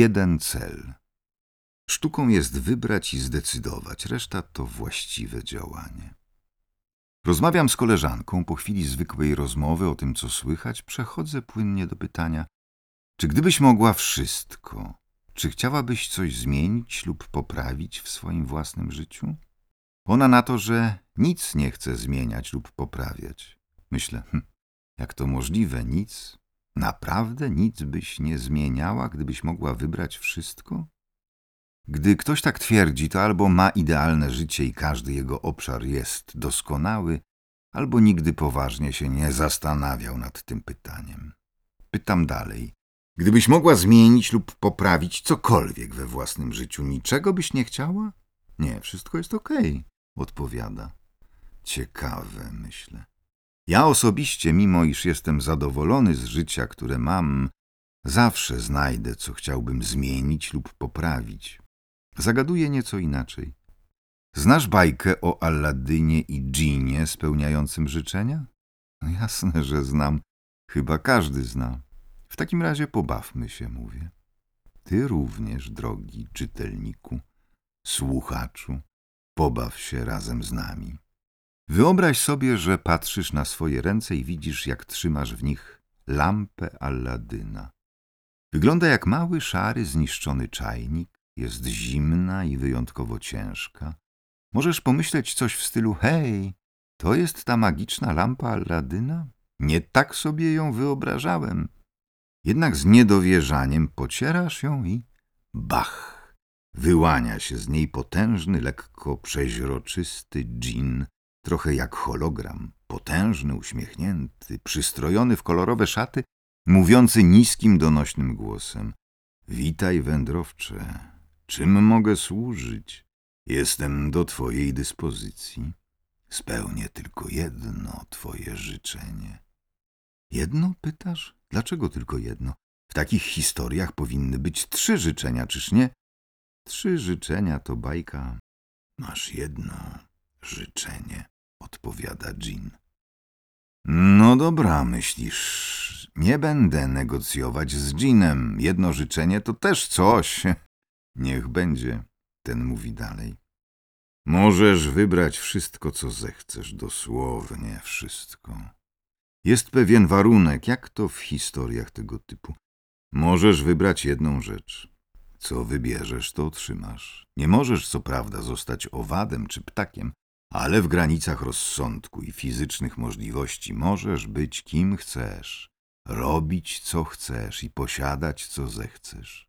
jeden cel. Sztuką jest wybrać i zdecydować, reszta to właściwe działanie. Rozmawiam z koleżanką, po chwili zwykłej rozmowy o tym, co słychać, przechodzę płynnie do pytania: Czy gdybyś mogła wszystko, czy chciałabyś coś zmienić lub poprawić w swoim własnym życiu? Ona na to, że nic nie chce zmieniać lub poprawiać. Myślę, hm, jak to możliwe, nic? Naprawdę nic byś nie zmieniała, gdybyś mogła wybrać wszystko? Gdy ktoś tak twierdzi, to albo ma idealne życie i każdy jego obszar jest doskonały, albo nigdy poważnie się nie zastanawiał nad tym pytaniem. Pytam dalej. Gdybyś mogła zmienić lub poprawić cokolwiek we własnym życiu, niczego byś nie chciała? Nie, wszystko jest okej, okay, odpowiada. Ciekawe, myślę. Ja osobiście, mimo iż jestem zadowolony z życia, które mam, zawsze znajdę, co chciałbym zmienić lub poprawić. Zagaduję nieco inaczej. Znasz bajkę o Alladynie i dżinie spełniającym życzenia? No jasne, że znam. Chyba każdy zna. W takim razie pobawmy się, mówię. Ty również, drogi czytelniku, słuchaczu, pobaw się razem z nami. Wyobraź sobie, że patrzysz na swoje ręce i widzisz, jak trzymasz w nich lampę Alladyna. Wygląda jak mały, szary, zniszczony czajnik, jest zimna i wyjątkowo ciężka. Możesz pomyśleć coś w stylu: Hej, to jest ta magiczna lampa Alladyna? Nie tak sobie ją wyobrażałem. Jednak z niedowierzaniem pocierasz ją i bach! Wyłania się z niej potężny, lekko przeźroczysty dżin, trochę jak hologram, potężny, uśmiechnięty, przystrojony w kolorowe szaty, mówiący niskim, donośnym głosem. Witaj, wędrowcze, czym mogę służyć? Jestem do twojej dyspozycji. Spełnię tylko jedno twoje życzenie. Jedno, pytasz? Dlaczego tylko jedno? W takich historiach powinny być trzy życzenia, czyż nie? Trzy życzenia to bajka. Masz jedno życzenie, odpowiada Jean. No dobra, myślisz. Nie będę negocjować z Jeanem. Jedno życzenie to też coś. Niech będzie, ten mówi dalej. Możesz wybrać wszystko, co zechcesz, dosłownie wszystko. Jest pewien warunek, jak to w historiach tego typu. Możesz wybrać jedną rzecz. Co wybierzesz, to otrzymasz. Nie możesz, co prawda, zostać owadem czy ptakiem, ale w granicach rozsądku i fizycznych możliwości możesz być kim chcesz, robić co chcesz i posiadać co zechcesz.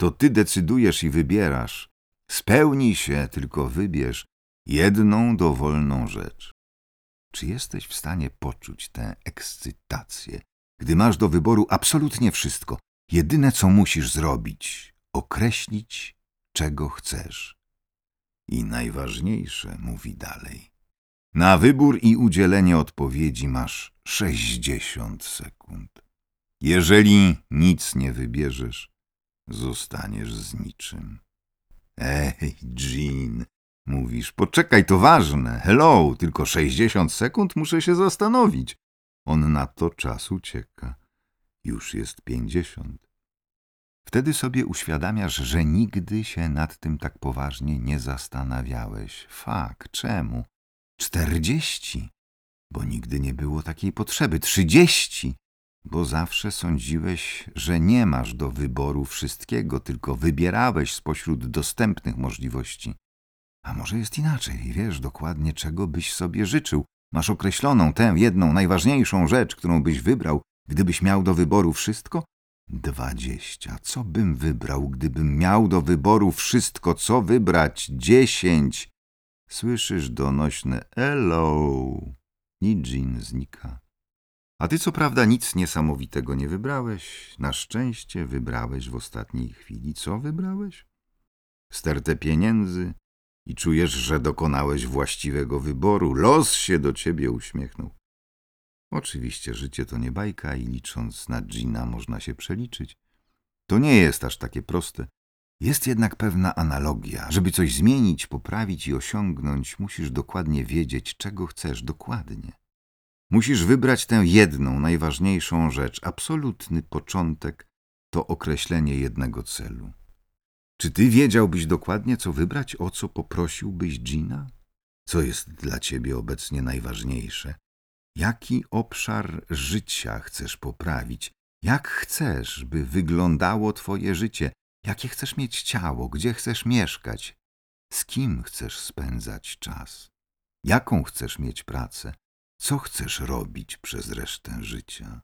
To ty decydujesz i wybierasz. Spełnij się, tylko wybierz jedną dowolną rzecz. Czy jesteś w stanie poczuć tę ekscytację, gdy masz do wyboru absolutnie wszystko? Jedyne, co musisz zrobić, określić, czego chcesz. I najważniejsze, mówi dalej. Na wybór i udzielenie odpowiedzi masz sześćdziesiąt sekund. Jeżeli nic nie wybierzesz, zostaniesz z niczym. Ej, Jean, mówisz, poczekaj, to ważne. Hello, tylko sześćdziesiąt sekund muszę się zastanowić. On na to czas ucieka. Już jest pięćdziesiąt. Wtedy sobie uświadamiasz, że nigdy się nad tym tak poważnie nie zastanawiałeś. Fak, czemu? Czterdzieści, bo nigdy nie było takiej potrzeby. Trzydzieści, bo zawsze sądziłeś, że nie masz do wyboru wszystkiego, tylko wybierałeś spośród dostępnych możliwości. A może jest inaczej, wiesz dokładnie, czego byś sobie życzył. Masz określoną tę jedną, najważniejszą rzecz, którą byś wybrał, gdybyś miał do wyboru wszystko? Dwadzieścia. Co bym wybrał, gdybym miał do wyboru wszystko? Co wybrać? Dziesięć. Słyszysz donośne hello. Jean znika. A ty co prawda nic niesamowitego nie wybrałeś. Na szczęście wybrałeś w ostatniej chwili. Co wybrałeś? Stertę pieniędzy i czujesz, że dokonałeś właściwego wyboru. Los się do ciebie uśmiechnął. Oczywiście życie to nie bajka i licząc na Gina można się przeliczyć. To nie jest aż takie proste. Jest jednak pewna analogia. Żeby coś zmienić, poprawić i osiągnąć, musisz dokładnie wiedzieć, czego chcesz dokładnie. Musisz wybrać tę jedną, najważniejszą rzecz, absolutny początek to określenie jednego celu. Czy ty wiedziałbyś dokładnie, co wybrać, o co poprosiłbyś Gina? Co jest dla ciebie obecnie najważniejsze? Jaki obszar życia chcesz poprawić? Jak chcesz, by wyglądało twoje życie? Jakie chcesz mieć ciało? Gdzie chcesz mieszkać? Z kim chcesz spędzać czas? Jaką chcesz mieć pracę? Co chcesz robić przez resztę życia?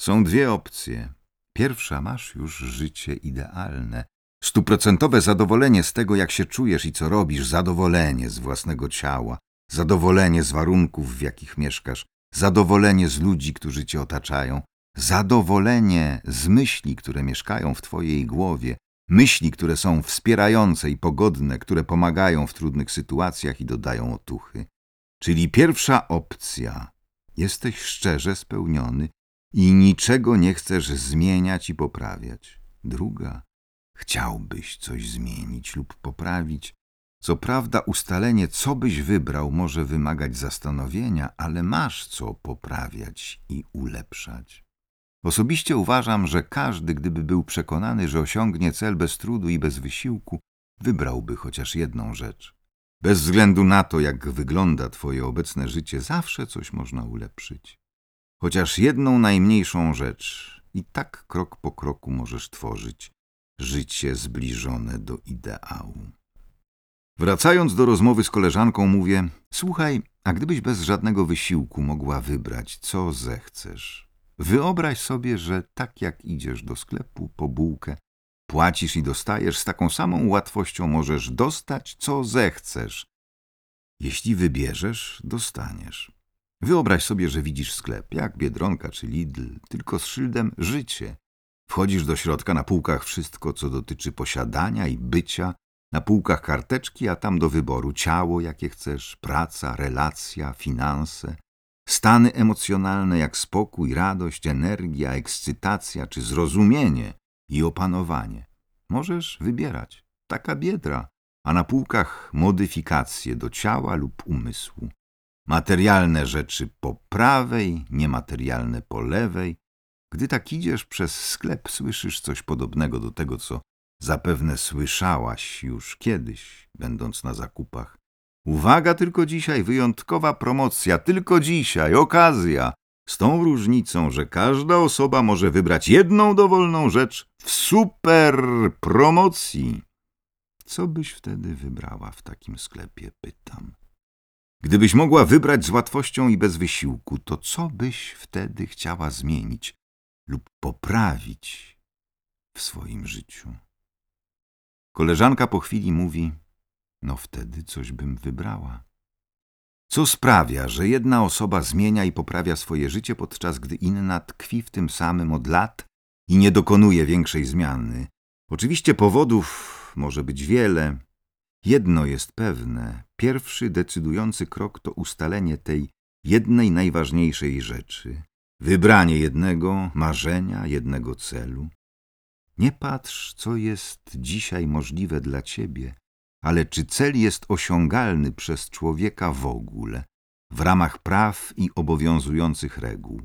Są dwie opcje. Pierwsza masz już życie idealne, stuprocentowe zadowolenie z tego, jak się czujesz i co robisz, zadowolenie z własnego ciała, zadowolenie z warunków, w jakich mieszkasz, zadowolenie z ludzi, którzy cię otaczają, zadowolenie z myśli, które mieszkają w twojej głowie, myśli, które są wspierające i pogodne, które pomagają w trudnych sytuacjach i dodają otuchy. Czyli pierwsza opcja. Jesteś szczerze spełniony i niczego nie chcesz zmieniać i poprawiać. Druga. Chciałbyś coś zmienić lub poprawić. Co prawda, ustalenie, co byś wybrał, może wymagać zastanowienia, ale masz co poprawiać i ulepszać. Osobiście uważam, że każdy, gdyby był przekonany, że osiągnie cel bez trudu i bez wysiłku, wybrałby chociaż jedną rzecz. Bez względu na to, jak wygląda Twoje obecne życie, zawsze coś można ulepszyć. Chociaż jedną najmniejszą rzecz, i tak krok po kroku możesz tworzyć życie zbliżone do ideału. Wracając do rozmowy z koleżanką, mówię: Słuchaj, a gdybyś bez żadnego wysiłku mogła wybrać, co zechcesz? Wyobraź sobie, że tak jak idziesz do sklepu po bułkę, płacisz i dostajesz, z taką samą łatwością możesz dostać, co zechcesz. Jeśli wybierzesz, dostaniesz. Wyobraź sobie, że widzisz sklep, jak Biedronka czy Lidl, tylko z szyldem życie. Wchodzisz do środka, na półkach wszystko, co dotyczy posiadania i bycia, na półkach karteczki, a tam do wyboru ciało, jakie chcesz, praca, relacja, finanse, stany emocjonalne jak spokój, radość, energia, ekscytacja czy zrozumienie i opanowanie. Możesz wybierać. Taka biedra, a na półkach modyfikacje do ciała lub umysłu. Materialne rzeczy po prawej, niematerialne po lewej. Gdy tak idziesz przez sklep, słyszysz coś podobnego do tego, co zapewne słyszałaś już kiedyś, będąc na zakupach. Uwaga, tylko dzisiaj wyjątkowa promocja, tylko dzisiaj okazja. Z tą różnicą, że każda osoba może wybrać jedną dowolną rzecz w super promocji. Co byś wtedy wybrała w takim sklepie, pytam. Gdybyś mogła wybrać z łatwością i bez wysiłku, to co byś wtedy chciała zmienić lub poprawić w swoim życiu? Koleżanka po chwili mówi: No wtedy coś bym wybrała. Co sprawia, że jedna osoba zmienia i poprawia swoje życie, podczas gdy inna tkwi w tym samym od lat i nie dokonuje większej zmiany? Oczywiście powodów może być wiele, Jedno jest pewne, pierwszy decydujący krok to ustalenie tej jednej najważniejszej rzeczy, wybranie jednego marzenia, jednego celu. Nie patrz, co jest dzisiaj możliwe dla ciebie, ale czy cel jest osiągalny przez człowieka w ogóle, w ramach praw i obowiązujących reguł.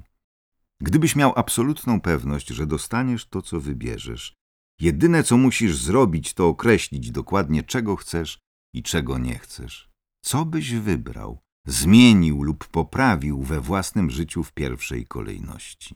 Gdybyś miał absolutną pewność, że dostaniesz to, co wybierzesz, Jedyne, co musisz zrobić, to określić dokładnie, czego chcesz i czego nie chcesz. Co byś wybrał, zmienił lub poprawił we własnym życiu w pierwszej kolejności.